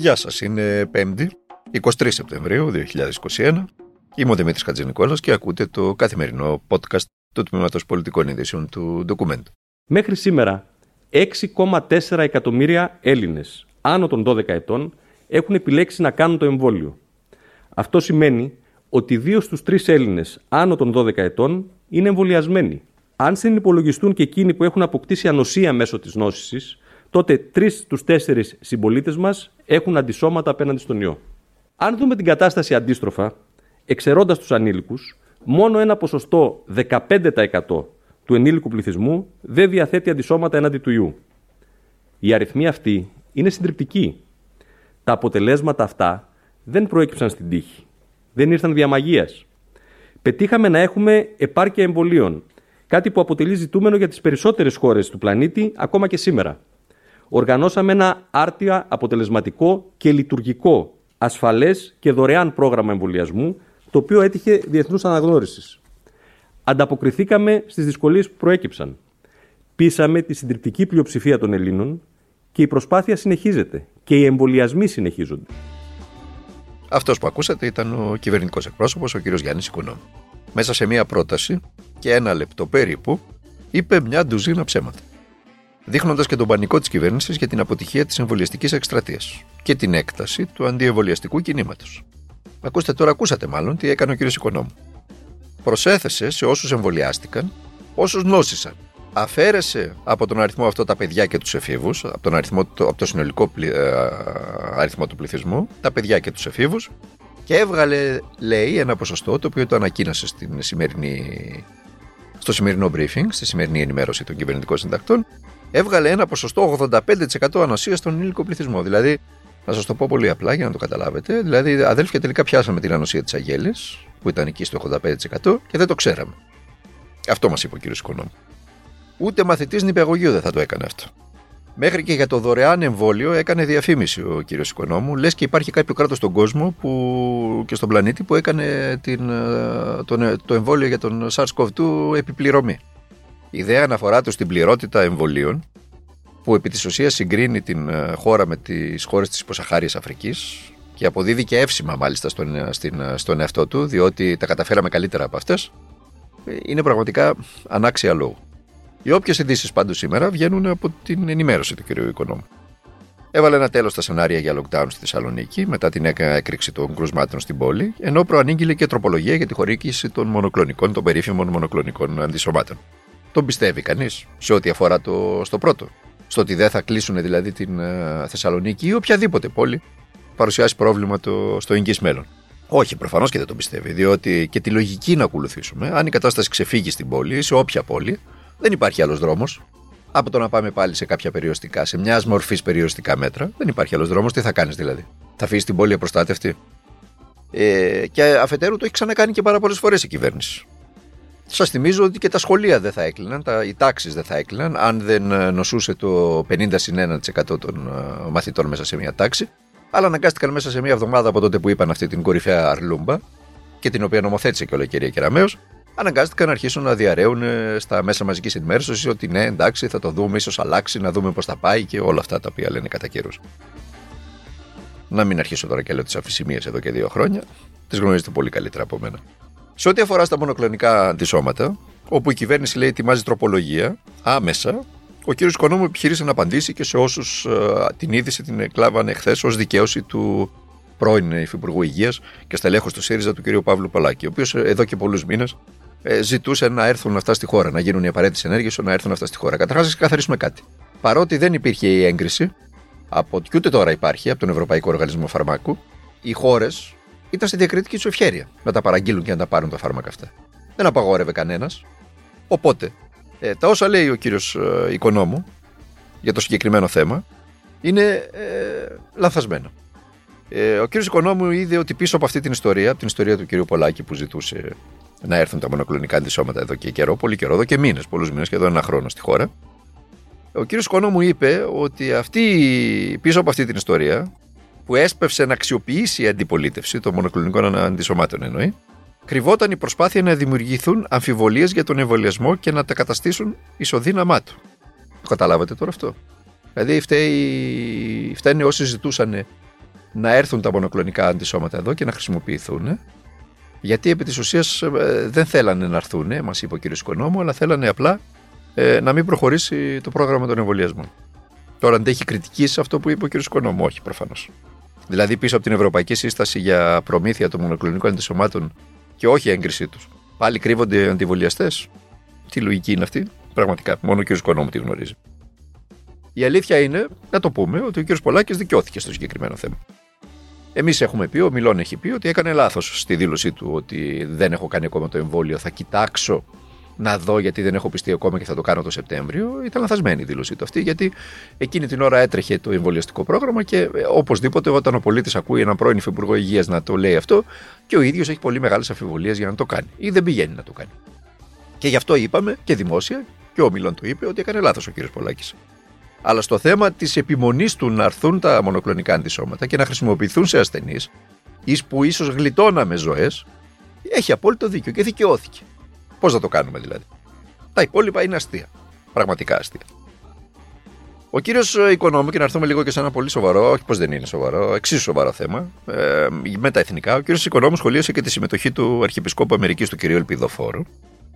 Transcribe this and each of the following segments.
Γεια σας, είναι 5η, 23 Σεπτεμβρίου 2021. Είμαι ο Δημήτρης Χατζηνικόλας και ακούτε το καθημερινό podcast του Τμήματος Πολιτικών Ειδήσεων του Document. Μέχρι σήμερα, 6,4 εκατομμύρια Έλληνες άνω των 12 ετών έχουν επιλέξει να κάνουν το εμβόλιο. Αυτό σημαίνει ότι δύο στους τρεις Έλληνες άνω των 12 ετών είναι εμβολιασμένοι. Αν συνυπολογιστούν και εκείνοι που έχουν αποκτήσει ανοσία μέσω της νόσησης, τότε τρεις στους τέσσερις συμπολίτες μας έχουν αντισώματα απέναντι στον ιό. Αν δούμε την κατάσταση αντίστροφα, εξαιρώντας τους ανήλικους, μόνο ένα ποσοστό 15% του ενήλικου πληθυσμού δεν διαθέτει αντισώματα έναντι του ιού. Η αριθμή αυτή είναι συντριπτική. Τα αποτελέσματα αυτά δεν προέκυψαν στην τύχη. Δεν ήρθαν διαμαγεία. Πετύχαμε να έχουμε επάρκεια εμβολίων, κάτι που αποτελεί ζητούμενο για τις περισσότερες χώρες του πλανήτη ακόμα και σήμερα οργανώσαμε ένα άρτια, αποτελεσματικό και λειτουργικό, ασφαλές και δωρεάν πρόγραμμα εμβολιασμού, το οποίο έτυχε διεθνούς αναγνώρισης. Ανταποκριθήκαμε στις δυσκολίες που προέκυψαν. Πείσαμε τη συντριπτική πλειοψηφία των Ελλήνων και η προσπάθεια συνεχίζεται και οι εμβολιασμοί συνεχίζονται. Αυτός που ακούσατε ήταν ο κυβερνητικός εκπρόσωπος, ο κ. Γιάννης Οικονόμου. Μέσα σε μία πρόταση και ένα λεπτό περίπου, είπε μια ντουζίνα ψέματα δείχνοντας και τον πανικό της κυβέρνησης για την αποτυχία της εμβολιαστικής εκστρατείας και την έκταση του αντιεμβολιαστικού κινήματος. Ακούστε τώρα, ακούσατε μάλλον τι έκανε ο κ. Οικονόμου. Προσέθεσε σε όσους εμβολιάστηκαν όσους νόσησαν. Αφαίρεσε από τον αριθμό αυτό τα παιδιά και τους εφήβους, από, τον αριθμό, από το συνολικό πλη, ε, αριθμό του πληθυσμού, τα παιδιά και τους εφήβους και έβγαλε, λέει, ένα ποσοστό το οποίο το ανακοίνωσε στην σημερινή, στο σημερινό briefing, στη σημερινή ενημέρωση των κυβερνητικών συντακτών, έβγαλε ένα ποσοστό 85% ανοσίας στον ενήλικο πληθυσμό. Δηλαδή, να σας το πω πολύ απλά για να το καταλάβετε. Δηλαδή, αδέλφια τελικά πιάσαμε την ανοσία της Αγέλη, που ήταν εκεί στο 85% και δεν το ξέραμε. Αυτό μας είπε ο κ. Οικονόμου. Ούτε μαθητής νηπιαγωγείου δεν θα το έκανε αυτό. Μέχρι και για το δωρεάν εμβόλιο έκανε διαφήμιση ο κ. Οικονόμου. Λες και υπάρχει κάποιο κράτος στον κόσμο που, και στον πλανήτη που έκανε την, ε, το, το εμβόλιο για τον SARS-CoV-2 επιπληρωμή. Η ιδέα αναφορά του στην πληρότητα εμβολίων, που επί της ουσίας συγκρίνει την ε, χώρα με τις χώρες της υποσαχάριας Αφρικής και αποδίδει και εύσημα μάλιστα στον, ε, στην, ε, στον εαυτό του, διότι τα καταφέραμε καλύτερα από αυτές, είναι πραγματικά ανάξια λόγου. Οι όποιες ειδήσεις πάντως σήμερα βγαίνουν από την ενημέρωση του κ. Οικονόμου. Έβαλε ένα τέλος στα σενάρια για lockdown στη Θεσσαλονίκη μετά την έκρηξη των κρουσμάτων στην πόλη, ενώ προανήγγειλε και τροπολογία για τη χορήγηση των μονοκλονικών, των περίφημων μονοκλονικών αντισωμάτων. Τον πιστεύει κανείς σε ό,τι αφορά το, στο πρώτο. Στο ότι δεν θα κλείσουν δηλαδή την uh, Θεσσαλονίκη ή οποιαδήποτε πόλη παρουσιάσει πρόβλημα το, στο εγγύς μέλλον. Όχι, προφανώς και δεν τον πιστεύει, διότι και τη λογική να ακολουθήσουμε, αν η κατάσταση ξεφύγει στην πόλη ή σε όποια πόλη, δεν υπάρχει άλλος δρόμος από το να πάμε πάλι σε κάποια περιοριστικά, σε μιας μορφής περιοριστικά μέτρα. Δεν υπάρχει άλλος δρόμος. Τι θα κάνεις δηλαδή; Θα αφήσεις την πόλη απροστάτευτη; Ε, και αφετέρου το έχει ξανακάνει και πάρα πολλές φορές η κυβέρνηση. Σας θυμίζω ότι και τα σχολεία δεν θα έκλειναν, τα, οι τάξεις δεν θα έκλειναν, αν δεν ε, νοσούσε το 50 1% των ε, μαθητών μέσα σε μια τάξη. Αλλά αναγκάστηκαν μέσα σε μια εβδομάδα από τότε που είπαν αυτή την κορυφαία αρλούμπα και την οποία νομοθέτησε και όλα η κυρία Κεραμέο, αναγκάστηκαν να αρχίσουν να διαραίουν ε, στα μέσα μαζικής ενημέρωσης ότι ναι, εντάξει, θα το δούμε, ίσως αλλάξει, να δούμε πώς θα πάει και όλα αυτά τα οποία λένε κατά καιρούς. Να μην αρχίσω τώρα και λέω τις αφησιμίε εδώ και δύο χρόνια. Τις γνωρίζετε πολύ καλύτερα από μένα. Σε ό,τι αφορά στα μονοκλονικά αντισώματα, όπου η κυβέρνηση λέει ετοιμάζει τροπολογία άμεσα, ο κ. Οικονόμου επιχείρησε να απαντήσει και σε όσους ε, την είδηση την εκλάβανε χθες ως δικαίωση του πρώην Υφυπουργού Υγείας και στελέχος του ΣΥΡΙΖΑ του κ. Παύλου Παλάκη, ο οποίος εδώ και πολλούς μήνες ε, ζητούσε να έρθουν αυτά στη χώρα, να γίνουν οι απαραίτητες ενέργειες να έρθουν αυτά στη χώρα. Καταρχάς, να ξεκαθαρίσουμε κάτι. Παρότι δεν υπήρχε η έγκριση, από, και ούτε τώρα υπάρχει από τον Ευρωπαϊκό Οργανισμό Φαρμάκου, οι χώρες ήταν στη διακριτική τους ευχέρεια να τα παραγγείλουν και να τα πάρουν τα φάρμακα αυτά. Δεν απαγόρευε κανένας. Οπότε, ε, τα όσα λέει ο κύριος ε, Οικονόμου για το συγκεκριμένο θέμα είναι ε, λανθασμένα. Ε, ο κύριος Οικονόμου είδε ότι πίσω από αυτή την ιστορία, από την ιστορία του κυρίου Πολάκη που ζητούσε να έρθουν τα μονοκλονικά αντισώματα εδώ και καιρό, πολύ καιρό, εδώ και μήνες, πολλούς μήνες, και εδώ ένα χρόνο στη χώρα. Ο κύριος Οικονόμου είπε ότι αυτή, πίσω από αυτή την ιστορία που έσπευσε να αξιοποιήσει η αντιπολίτευση των μονοκλονικών αντισωμάτων εννοεί, κρυβόταν η προσπάθεια να δημιουργηθούν αμφιβολίες για τον εμβολιασμό και να τα καταστήσουν ισοδύναμά του. Το καταλάβατε τώρα αυτό; Δηλαδή φταίει, φταίνε όσοι ζητούσαν να έρθουν τα μονοκλονικά αντισώματα εδώ και να χρησιμοποιηθούν. Γιατί επί της ουσίας ε, δεν θέλανε να έρθουν, μας είπε ο κ. Οικονόμου, αλλά θέλανε απλά ε, να μην προχωρήσει το πρόγραμμα των εμβολιασμών. Τώρα αντέχει κριτική σε αυτό που είπε ο κ. Οικονόμου, όχι προφανώς. Δηλαδή πίσω από την Ευρωπαϊκή Σύσταση για προμήθεια των μονοκλονικών αντισωμάτων και όχι έγκρισή τους. Πάλι κρύβονται αντιβολιαστές. Τι λογική είναι αυτή. Πραγματικά, μόνο ο κ. Οικονόμου τη γνωρίζει. Η αλήθεια είναι, να το πούμε, ότι ο κ. Πολάκης δικαιώθηκε στο συγκεκριμένο θέμα. Εμείς έχουμε πει, ο Μιλόν έχει πει ότι έκανε λάθος στη δήλωσή του ότι δεν έχω κάνει ακόμα το εμβόλιο. Θα κοιτάξω να δω γιατί δεν έχω πιστεί ακόμα και θα το κάνω το Σεπτέμβριο. Ήταν λαθασμένη η δήλωσή του αυτή, γιατί εκείνη την ώρα έτρεχε το εμβολιαστικό πρόγραμμα και ε, οπωσδήποτε όταν ο πολίτης ακούει έναν πρώην Υφυπουργό Υγείας να το λέει αυτό και ο ίδιος έχει πολύ μεγάλες αμφιβολίες για να το κάνει ή δεν πηγαίνει να το κάνει. Και γι' αυτό είπαμε και δημόσια, και ο Μιλόν το είπε, ότι έκανε λάθος ο κ. Πολάκης. Αλλά στο θέμα της επιμονής του να έρθουν τα μονοκλονικά αντισώματα και να χρησιμοποιηθούν σε ασθενείς, εις που ίσως γλιτώναμε ζωές, έχει απόλυτο δίκιο και δικαιώθηκε. Πώς θα το κάνουμε δηλαδή. Τα υπόλοιπα είναι αστεία. Πραγματικά αστεία. Ο κύριος Οικονόμου, και να έρθουμε λίγο και σε ένα πολύ σοβαρό, όχι πως δεν είναι σοβαρό, εξίσου σοβαρό θέμα, ε, με τα εθνικά, ο κύριος Οικονόμου σχολίασε και τη συμμετοχή του Αρχιεπισκόπου Αμερικής, του κ. Ελπιδοφόρου,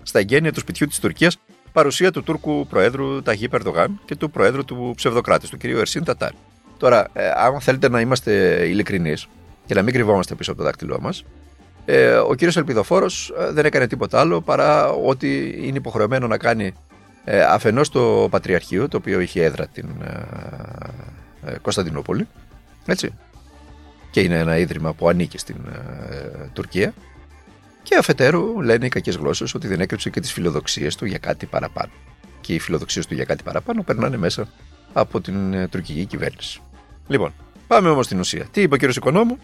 στα εγγένεια του σπιτιού της Τουρκίας, παρουσία του Τούρκου Προέδρου Ταγί Περδογάν και του Προέδρου του Ψευδοκράτης, του κ. Ερσίν Τατάρ. Τώρα, ε, αν θέλετε να είμαστε ειλικρινείς και να μην κρυβόμαστε πίσω από το δάκτυλό μας, ε, ο κύριος Ελπιδοφόρος ε, δεν έκανε τίποτα άλλο παρά ότι είναι υποχρεωμένο να κάνει ε, αφενός το Πατριαρχείο, το οποίο είχε έδρα την ε, ε, Κωνσταντινούπολη, έτσι, και είναι ένα ίδρυμα που ανήκει στην Τουρκία, και αφετέρου λένε οι κακές γλώσσες ότι δεν έκρυψε και τις φιλοδοξίες του για κάτι παραπάνω. Και οι φιλοδοξίες του για κάτι παραπάνω περνάνε μέσα από την τουρκική κυβέρνηση. Λοιπόν, πάμε όμως στην ουσία. Τι είπε ο κύριος Οικονόμου,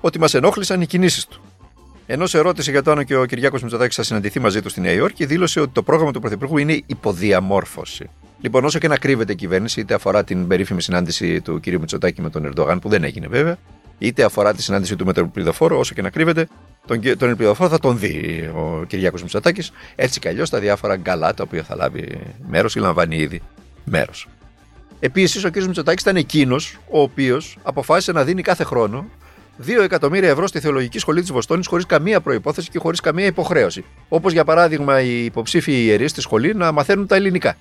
ότι μας ενόχλησαν οι κινήσεις του. Ενώ σε ερώτηση για το αν και ο Κυριάκος Μητσοτάκης θα συναντηθεί μαζί του στη Νέα Υόρκη, δήλωσε ότι το πρόγραμμα του Πρωθυπουργού είναι υποδιαμόρφωση. Λοιπόν, όσο και να κρύβεται η κυβέρνηση, είτε αφορά την περίφημη συνάντηση του κ. Μητσοτάκη με τον Ερντογάν, που δεν έγινε βέβαια, είτε αφορά τη συνάντηση του με τον Ελπιδοφόρο, όσο και να κρύβεται, τον, τον Ελπιδοφόρο θα τον δει ο Κυριάκος Μητσοτάκης, έτσι κι αλλιώς στα διάφορα γκαλά τα οποία θα λάβει μέρος ή λαμβάνει ήδη μέρος. Επίσης, ο κ. Μητσοτάκης ήταν εκείνος ο οποίος αποφάσισε να δίνει κάθε χρόνο 2 εκατομμύρια ευρώ στη Θεολογική Σχολή της Βοστόνης χωρίς καμία προπόθεση και χωρίς καμία υποχρέωση. Όπως για παράδειγμα οι υποψήφοι ιερείς στη σχολή να μαθαίνουν τα ελληνικά.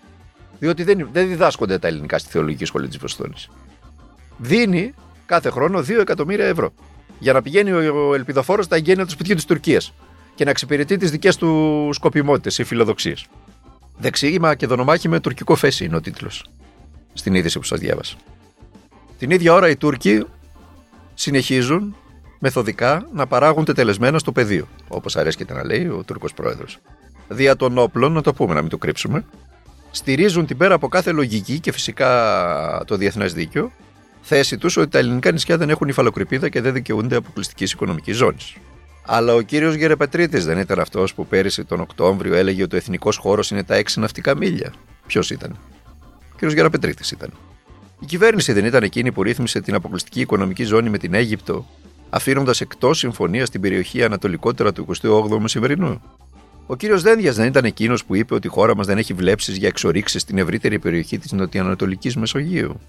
Διότι δεν, δεν διδάσκονται τα ελληνικά στη Θεολογική Σχολή της Βοστόνης. Δίνει κάθε χρόνο 2 εκατομμύρια ευρώ για να πηγαίνει ο ελπιδοφόρος στα εγγένεια του σπιτιού της Τουρκίας και να εξυπηρετεί τις δικές του σκοπιμότητες ή φιλοδοξίες. Δεξίγημα και δονομάχη με τουρκικό φέση είναι ο τίτλος. Στην είδηση που σας διάβασα. Την ίδια ώρα οι Τούρκοι συνεχίζουν μεθοδικά να παράγουν τετελεσμένα στο πεδίο, όπως αρέσκεται να λέει ο Τούρκος Πρόεδρος. Δια των όπλων, να το πούμε, να μην το κρύψουμε, στηρίζουν την πέρα από κάθε λογική και φυσικά το διεθνές δίκαιο θέση τους ότι τα ελληνικά νησιά δεν έχουν υφαλοκρηπίδα και δεν δικαιούνται αποκλειστικής οικονομικής ζώνης. Αλλά ο κύριος Γερεπετρίτης δεν ήταν αυτός που πέρυσι τον Οκτώβριο έλεγε ότι ο εθνικός χώρος είναι τα έξι ναυτικά μίλια. Ποιος ήταν; Ο κύριος Γεραπετρίτης ήταν. Η κυβέρνηση δεν ήταν εκείνη που ρύθμισε την αποκλειστική οικονομική ζώνη με την Αίγυπτο, αφήνοντας εκτός συμφωνία την περιοχή ανατολικότερα του 28ου Μεσημερινού. Ο κύριος Δένδιας δεν ήταν εκείνος που είπε ότι η χώρα μας δεν έχει βλέψεις για εξορίξεις στην ευρύτερη περιοχή της νοτιοανατολικής Μεσογείου.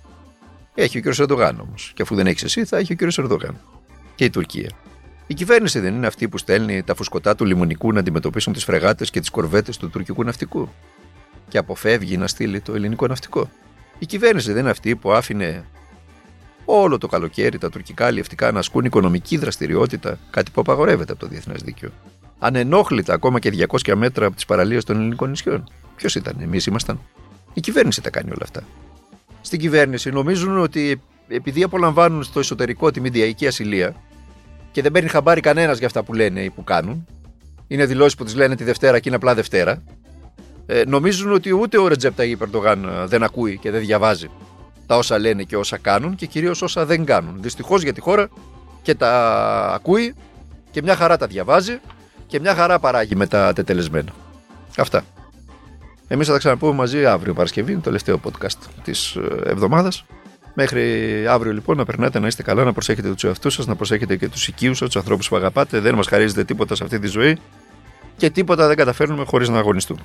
Έχει ο κύριος Ερντογάν όμως. Και αφού δεν έχεις εσύ, θα έχει ο κύριος Ερντογάν. Και η Τουρκία. Η κυβέρνηση δεν είναι αυτή που στέλνει τα φουσκωτά του λιμονικού να αντιμετωπίσουν τις φρεγάτες και τις κορβέτες του τουρκικού ναυτικού. Και αποφεύγει να στείλει το ελληνικό ναυτικό. Η κυβέρνηση δεν είναι αυτή που άφηνε όλο το καλοκαίρι τα τουρκικά αλλιευτικά να ασκούν οικονομική δραστηριότητα, κάτι που απαγορεύεται από το διεθνές δίκαιο. Ανενόχλητα ακόμα και 200 μέτρα από τις παραλίες των ελληνικών νησιών. Ποιος ήταν, εμείς ήμασταν. Η κυβέρνηση τα κάνει όλα αυτά. Στην κυβέρνηση νομίζουν ότι επειδή απολαμβάνουν στο εσωτερικό τη μηντιακή ασυλία και δεν παίρνει χαμπάρι κανένας για αυτά που λένε ή που κάνουν, είναι δηλώσεις που τις λένε τη Δευτέρα και είναι απλά Δευτέρα, ε, νομίζουν ότι ούτε ο Ρετζέπτα Περντογάν ε, δεν ακούει και δεν διαβάζει τα όσα λένε και όσα κάνουν και κυρίως όσα δεν κάνουν. Δυστυχώς για τη χώρα και τα ακούει και μια χαρά τα διαβάζει και μια χαρά παράγει με τα τετελεσμένα. Αυτά. Εμείς θα τα ξαναπούμε μαζί αύριο Παρασκευή, το τελευταίο podcast της ε, εβδομάδας. Μέχρι αύριο λοιπόν να περνάτε να είστε καλά, να προσέχετε τους εαυτούς σας, να προσέχετε και τους οικείους σας, τους ανθρώπους που αγαπάτε. Δεν μας χαρίζετε τίποτα σε αυτή τη ζωή και τίποτα δεν καταφέρνουμε χωρίς να αγωνιστούμε.